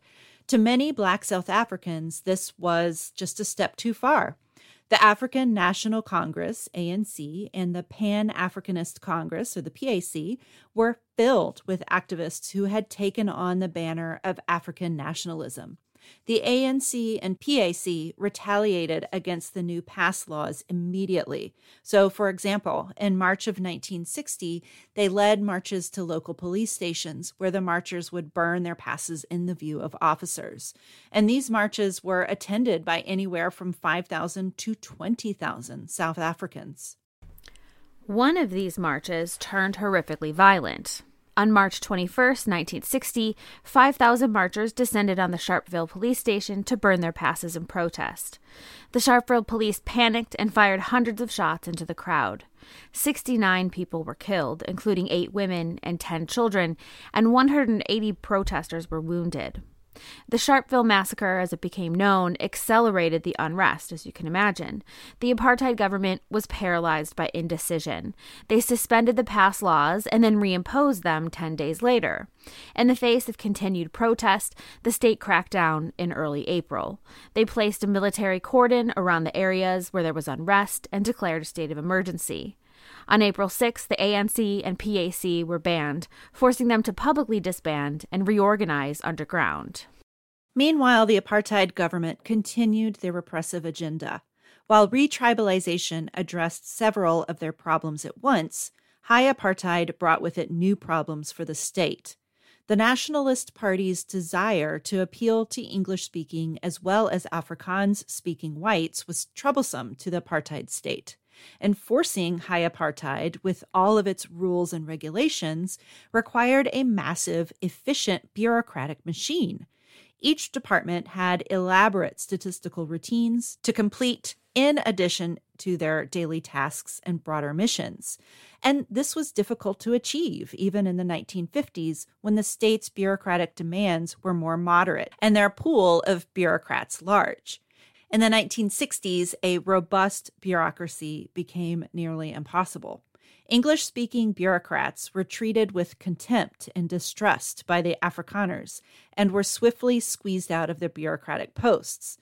To many Black South Africans, this was just a step too far. The African National Congress, ANC, and the Pan Africanist Congress, or the PAC, were filled with activists who had taken on the banner of African nationalism. The ANC and PAC retaliated against the new pass laws immediately. So, for example, in March of 1960, they led marches to local police stations where the marchers would burn their passes in the view of officers. And these marches were attended by anywhere from 5,000 to 20,000 South Africans. One of these marches turned horrifically violent. On March 21, 1960, 5,000 marchers descended on the Sharpeville police station to burn their passes in protest. The Sharpeville police panicked and fired hundreds of shots into the crowd. 69 people were killed, including eight women and 10 children, and 180 protesters were wounded. The Sharpeville massacre, as it became known, accelerated the unrest, as you can imagine. The apartheid government was paralyzed by indecision. They suspended the pass laws and then reimposed them 10 days later. In the face of continued protest, the state cracked down in early April. They placed a military cordon around the areas where there was unrest and declared a state of emergency. On April 6, the ANC and PAC were banned, forcing them to publicly disband and reorganize underground. Meanwhile, the apartheid government continued their repressive agenda. While retribalization addressed several of their problems at once, high apartheid brought with it new problems for the state. The Nationalist Party's desire to appeal to English speaking as well as Afrikaans speaking whites was troublesome to the apartheid state. Enforcing high apartheid with all of its rules and regulations required a massive, efficient bureaucratic machine. Each department had elaborate statistical routines to complete in addition to their daily tasks and broader missions. And this was difficult to achieve even in the 1950s when the state's bureaucratic demands were more moderate and their pool of bureaucrats large. In the 1960s, a robust bureaucracy became nearly impossible. English speaking bureaucrats were treated with contempt and distrust by the Afrikaners and were swiftly squeezed out of their bureaucratic posts.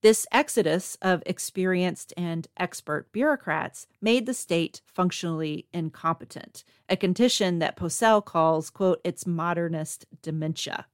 This exodus of experienced and expert bureaucrats made the state functionally incompetent, a condition that Posel calls, quote, its modernist dementia.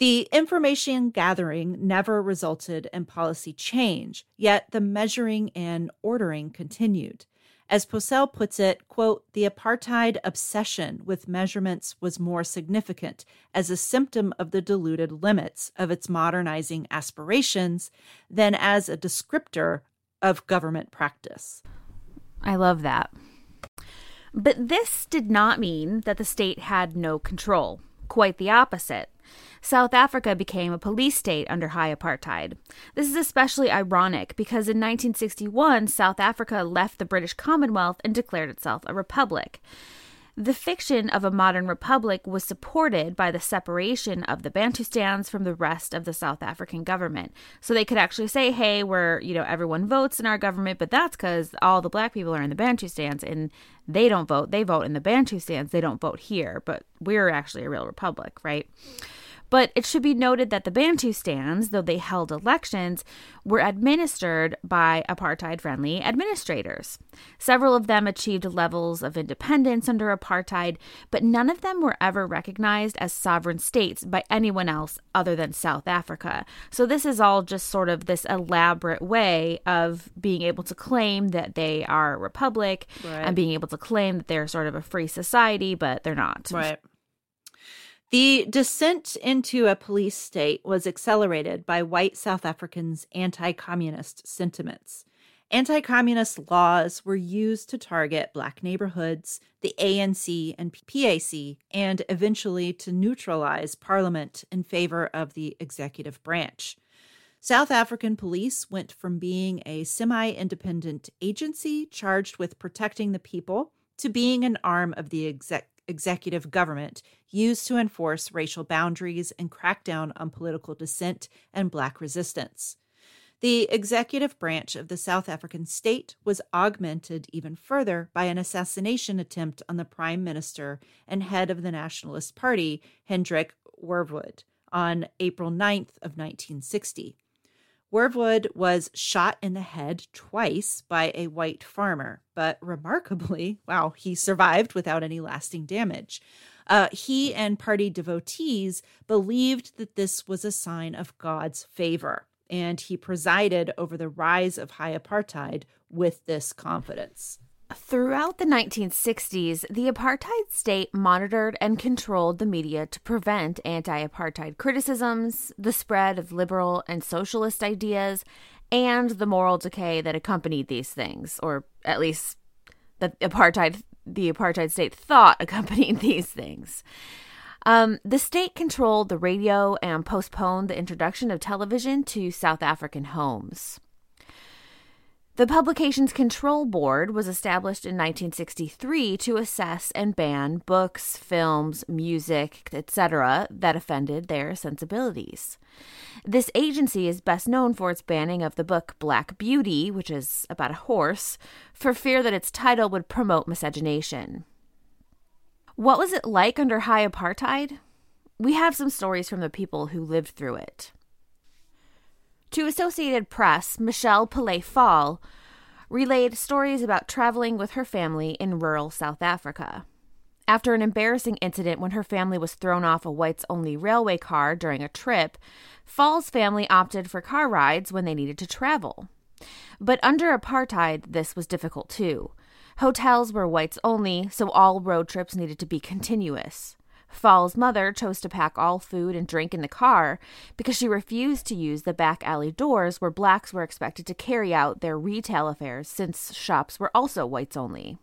The information gathering never resulted in policy change, yet the measuring and ordering continued. As Posel puts it, quote, the apartheid obsession with measurements was more significant as a symptom of the diluted limits of its modernizing aspirations than as a descriptor of government practice. I love that. But this did not mean that the state had no control. Quite the opposite. South Africa became a police state under high apartheid. This is especially ironic because in 1961, South Africa left the British Commonwealth and declared itself a republic. The fiction of a modern republic was supported by the separation of the Bantustans from the rest of the South African government. So they could actually say, hey, we're, you know, everyone votes in our government, but that's because all the black people are in the Bantustans and they don't vote. They vote in the Bantustans. They don't vote here, but we're actually a real republic, right? But it should be noted that the Bantustans, though they held elections, were administered by apartheid friendly administrators. Several of them achieved levels of independence under apartheid, but none of them were ever recognized as sovereign states by anyone else other than South Africa. So this is all just sort of this elaborate way of being able to claim that they are a republic right. and being able to claim that they're sort of a free society, but they're not. Right. The descent into a police state was accelerated by white South Africans' anti communist sentiments. Anti communist laws were used to target black neighborhoods, the ANC and PAC, and eventually to neutralize parliament in favor of the executive branch. South African police went from being a semi independent agency charged with protecting the people to being an arm of the exec- executive government used to enforce racial boundaries and crack down on political dissent and black resistance. The executive branch of the South African state was augmented even further by an assassination attempt on the prime minister and head of the Nationalist Party, Hendrik Verwoerd, on April 9th of 1960. Verwoerd was shot in the head twice by a white farmer, but remarkably, wow, he survived without any lasting damage. Uh, he and party devotees believed that this was a sign of God's favor, and he presided over the rise of high apartheid with this confidence. Throughout the 1960s, the apartheid state monitored and controlled the media to prevent anti apartheid criticisms, the spread of liberal and socialist ideas, and the moral decay that accompanied these things, or at least the apartheid the apartheid state thought accompanied these things. Um, the state controlled the radio and postponed the introduction of television to South African homes. The Publications Control Board was established in 1963 to assess and ban books, films, music, etc., that offended their sensibilities. This agency is best known for its banning of the book Black Beauty, which is about a horse, for fear that its title would promote miscegenation. What was it like under high apartheid? We have some stories from the people who lived through it. To Associated Press, Michelle Pillay Fall relayed stories about traveling with her family in rural South Africa. After an embarrassing incident when her family was thrown off a whites only railway car during a trip, Fall's family opted for car rides when they needed to travel. But under apartheid, this was difficult too. Hotels were whites only, so all road trips needed to be continuous. Fall's mother chose to pack all food and drink in the car because she refused to use the back alley doors where blacks were expected to carry out their retail affairs since shops were also whites only.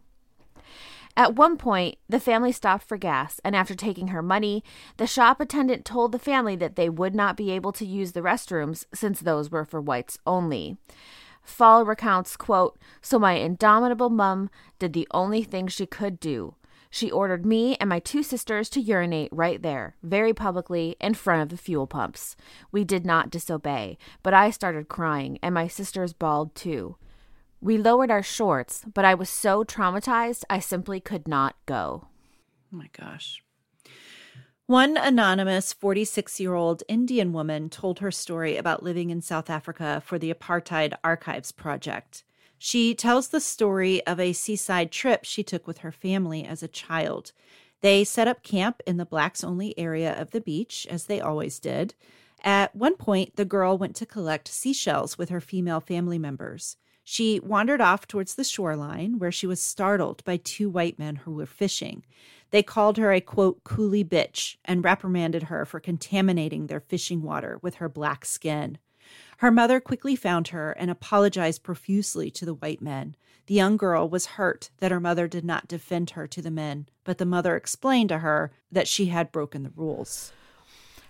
At one point, the family stopped for gas, and after taking her money, the shop attendant told the family that they would not be able to use the restrooms since those were for whites only. Fall recounts, quote, So my indomitable mum did the only thing she could do. She ordered me and my two sisters to urinate right there, very publicly, in front of the fuel pumps. We did not disobey, but I started crying, and my sisters bawled too. We lowered our shorts, but I was so traumatized I simply could not go. Oh my gosh. One anonymous 46 year old Indian woman told her story about living in South Africa for the Apartheid Archives Project. She tells the story of a seaside trip she took with her family as a child. They set up camp in the blacks only area of the beach, as they always did. At one point, the girl went to collect seashells with her female family members. She wandered off towards the shoreline where she was startled by two white men who were fishing. They called her a quote, coolie bitch and reprimanded her for contaminating their fishing water with her black skin. Her mother quickly found her and apologized profusely to the white men. The young girl was hurt that her mother did not defend her to the men, but the mother explained to her that she had broken the rules.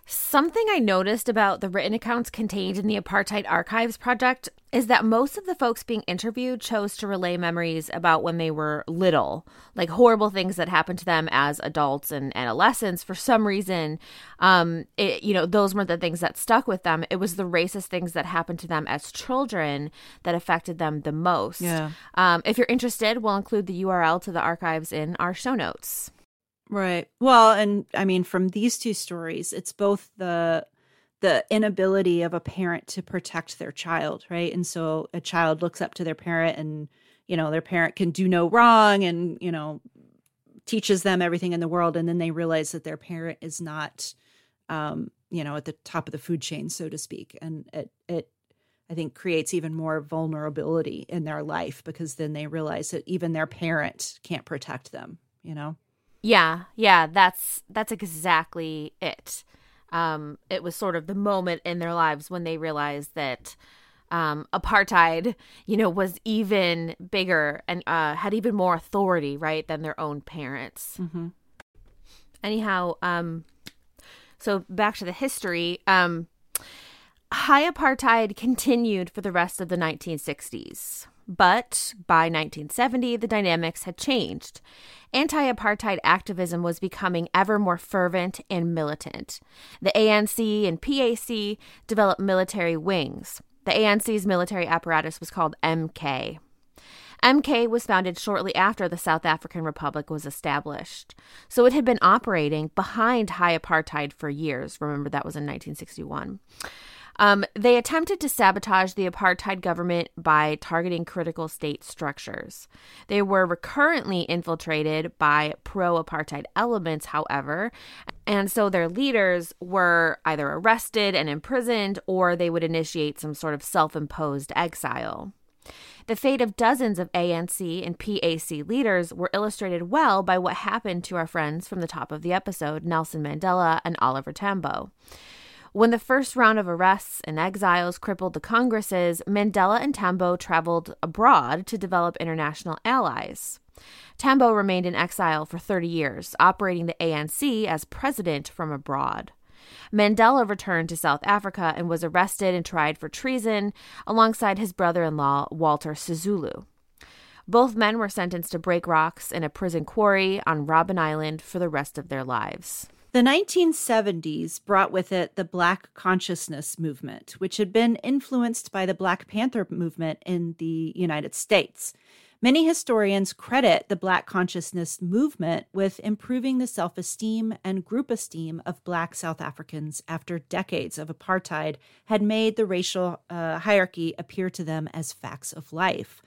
Something I noticed about the written accounts contained in the Apartheid Archives Project is that most of the folks being interviewed chose to relay memories about when they were little, like horrible things that happened to them as adults and adolescents. For some reason, um, it, you know, those weren't the things that stuck with them. It was the racist things that happened to them as children that affected them the most. Yeah. Um, if you're interested, we'll include the URL to the archives in our show notes. Right. Well, and I mean, from these two stories, it's both the the inability of a parent to protect their child, right? And so a child looks up to their parent, and you know, their parent can do no wrong, and you know, teaches them everything in the world, and then they realize that their parent is not, um, you know, at the top of the food chain, so to speak, and it it I think creates even more vulnerability in their life because then they realize that even their parent can't protect them, you know. Yeah, yeah, that's that's exactly it. Um, it was sort of the moment in their lives when they realized that um, apartheid, you know, was even bigger and uh, had even more authority, right, than their own parents. Mm-hmm. Anyhow, um, so back to the history. Um, high apartheid continued for the rest of the 1960s. But by 1970, the dynamics had changed. Anti apartheid activism was becoming ever more fervent and militant. The ANC and PAC developed military wings. The ANC's military apparatus was called MK. MK was founded shortly after the South African Republic was established. So it had been operating behind high apartheid for years. Remember, that was in 1961. Um, they attempted to sabotage the apartheid government by targeting critical state structures. They were recurrently infiltrated by pro apartheid elements, however, and so their leaders were either arrested and imprisoned or they would initiate some sort of self imposed exile. The fate of dozens of ANC and PAC leaders were illustrated well by what happened to our friends from the top of the episode, Nelson Mandela and Oliver Tambo. When the first round of arrests and exiles crippled the Congresses, Mandela and Tambo traveled abroad to develop international allies. Tambo remained in exile for 30 years, operating the ANC as president from abroad. Mandela returned to South Africa and was arrested and tried for treason alongside his brother in law, Walter Sisulu. Both men were sentenced to break rocks in a prison quarry on Robben Island for the rest of their lives. The 1970s brought with it the Black consciousness movement, which had been influenced by the Black Panther movement in the United States. Many historians credit the Black consciousness movement with improving the self esteem and group esteem of Black South Africans after decades of apartheid had made the racial uh, hierarchy appear to them as facts of life.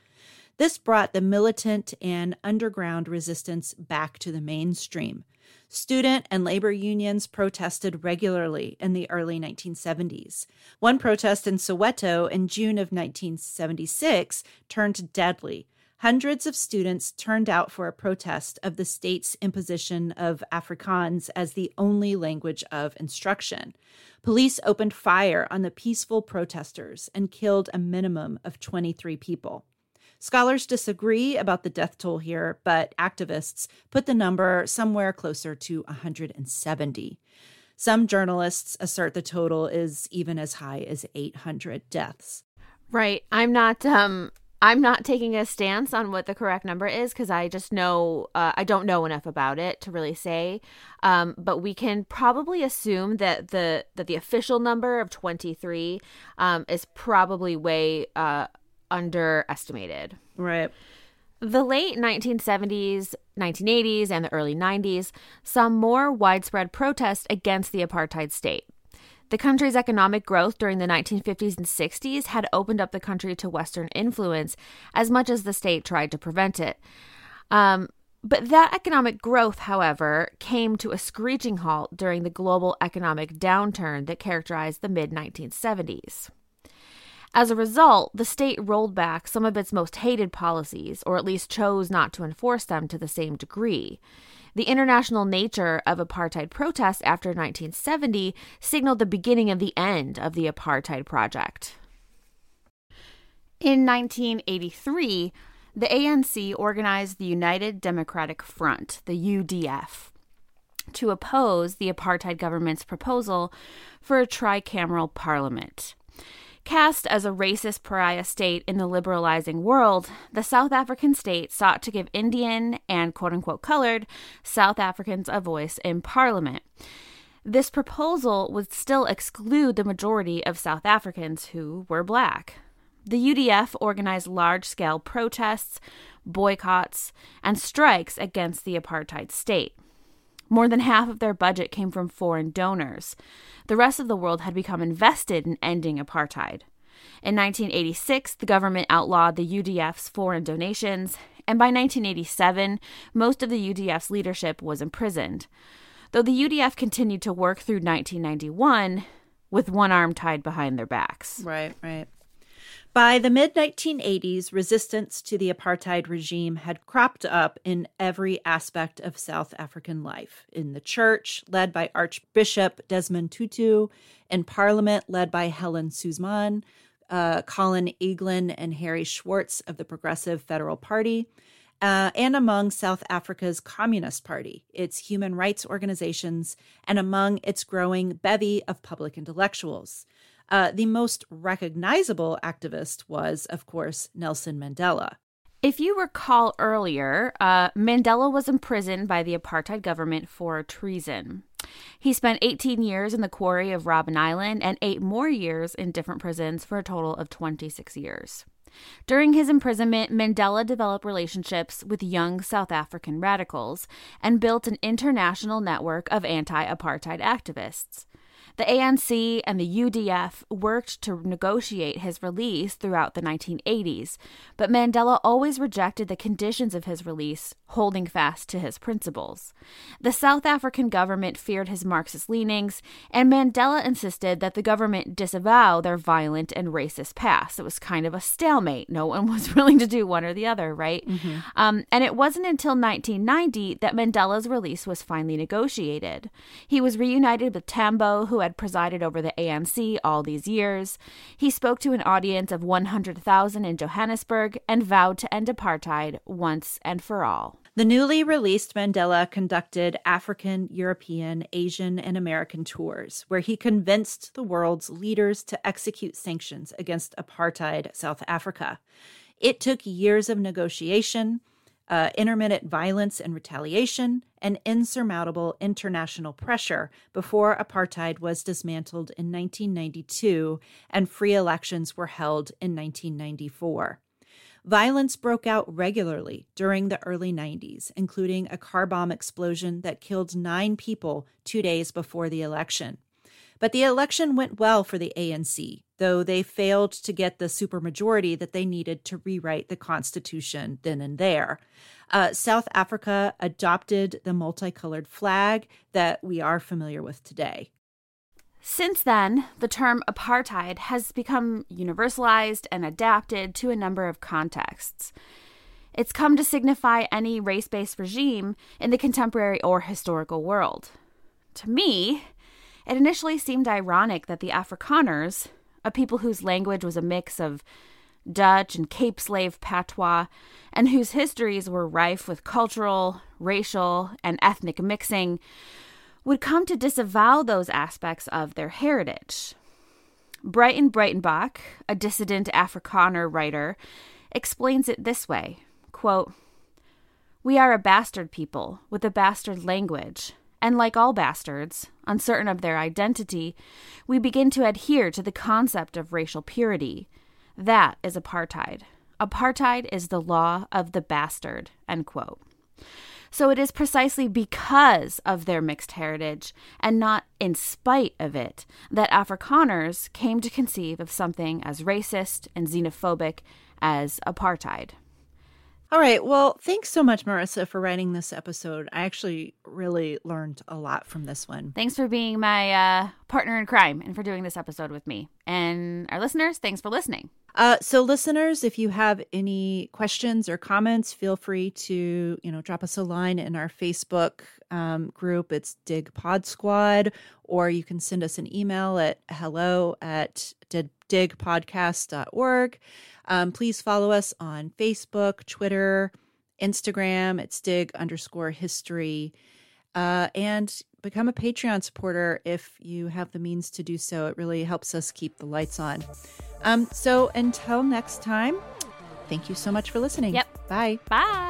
This brought the militant and underground resistance back to the mainstream. Student and labor unions protested regularly in the early 1970s. One protest in Soweto in June of 1976 turned deadly. hundreds of students turned out for a protest of the state's imposition of Afrikaans as the only language of instruction. Police opened fire on the peaceful protesters and killed a minimum of 23 people. Scholars disagree about the death toll here, but activists put the number somewhere closer to 170. Some journalists assert the total is even as high as 800 deaths. Right. I'm not um I'm not taking a stance on what the correct number is because I just know uh, I don't know enough about it to really say. Um, but we can probably assume that the that the official number of 23 um, is probably way uh, underestimated. Right. The late 1970s, 1980s, and the early 90s saw more widespread protest against the apartheid state. The country's economic growth during the 1950s and 60s had opened up the country to Western influence as much as the state tried to prevent it. Um, but that economic growth, however, came to a screeching halt during the global economic downturn that characterized the mid 1970s. As a result, the state rolled back some of its most hated policies, or at least chose not to enforce them to the same degree. The international nature of apartheid protests after 1970 signaled the beginning of the end of the apartheid project. In 1983, the ANC organized the United Democratic Front, the UDF, to oppose the apartheid government's proposal for a tricameral parliament. Cast as a racist pariah state in the liberalizing world, the South African state sought to give Indian and quote unquote colored South Africans a voice in parliament. This proposal would still exclude the majority of South Africans who were black. The UDF organized large scale protests, boycotts, and strikes against the apartheid state. More than half of their budget came from foreign donors. The rest of the world had become invested in ending apartheid. In 1986, the government outlawed the UDF's foreign donations, and by 1987, most of the UDF's leadership was imprisoned. Though the UDF continued to work through 1991 with one arm tied behind their backs. Right, right. By the mid 1980s, resistance to the apartheid regime had cropped up in every aspect of South African life in the church, led by Archbishop Desmond Tutu, in parliament, led by Helen Suzman, uh, Colin Eglin, and Harry Schwarz of the Progressive Federal Party. Uh, and among South Africa's Communist Party, its human rights organizations, and among its growing bevy of public intellectuals. Uh, the most recognizable activist was, of course, Nelson Mandela. If you recall earlier, uh, Mandela was imprisoned by the apartheid government for treason. He spent 18 years in the quarry of Robben Island and eight more years in different prisons for a total of 26 years. During his imprisonment, Mandela developed relationships with young South African radicals and built an international network of anti apartheid activists. The ANC and the UDF worked to negotiate his release throughout the 1980s, but Mandela always rejected the conditions of his release, holding fast to his principles. The South African government feared his Marxist leanings, and Mandela insisted that the government disavow their violent and racist past. It was kind of a stalemate. No one was willing to do one or the other, right? Mm-hmm. Um, and it wasn't until 1990 that Mandela's release was finally negotiated. He was reunited with Tambo, who had had presided over the ANC all these years. He spoke to an audience of 100,000 in Johannesburg and vowed to end apartheid once and for all. The newly released Mandela conducted African, European, Asian, and American tours, where he convinced the world's leaders to execute sanctions against apartheid South Africa. It took years of negotiation, uh, intermittent violence and retaliation, and insurmountable international pressure before apartheid was dismantled in 1992 and free elections were held in 1994. Violence broke out regularly during the early 90s, including a car bomb explosion that killed nine people two days before the election. But the election went well for the ANC, though they failed to get the supermajority that they needed to rewrite the Constitution then and there. Uh, South Africa adopted the multicolored flag that we are familiar with today. Since then, the term apartheid has become universalized and adapted to a number of contexts. It's come to signify any race based regime in the contemporary or historical world. To me, it initially seemed ironic that the Afrikaners, a people whose language was a mix of Dutch and Cape Slave patois, and whose histories were rife with cultural, racial, and ethnic mixing, would come to disavow those aspects of their heritage. Breyten Breytenbach, a dissident Afrikaner writer, explains it this way quote, We are a bastard people with a bastard language, and like all bastards, uncertain of their identity, we begin to adhere to the concept of racial purity. That is apartheid. Apartheid is the law of the bastard. End quote. So it is precisely because of their mixed heritage, and not in spite of it, that Afrikaners came to conceive of something as racist and xenophobic as apartheid. All right. Well, thanks so much, Marissa, for writing this episode. I actually really learned a lot from this one. Thanks for being my uh, partner in crime and for doing this episode with me. And our listeners, thanks for listening. Uh, so, listeners, if you have any questions or comments, feel free to you know drop us a line in our Facebook um, group. It's Dig Pod Squad, or you can send us an email at hello at digpodcast.org. Um, please follow us on Facebook, Twitter, Instagram. It's dig underscore history. Uh, and become a Patreon supporter if you have the means to do so. It really helps us keep the lights on. Um, so until next time, thank you so much for listening. Yep. Bye. Bye.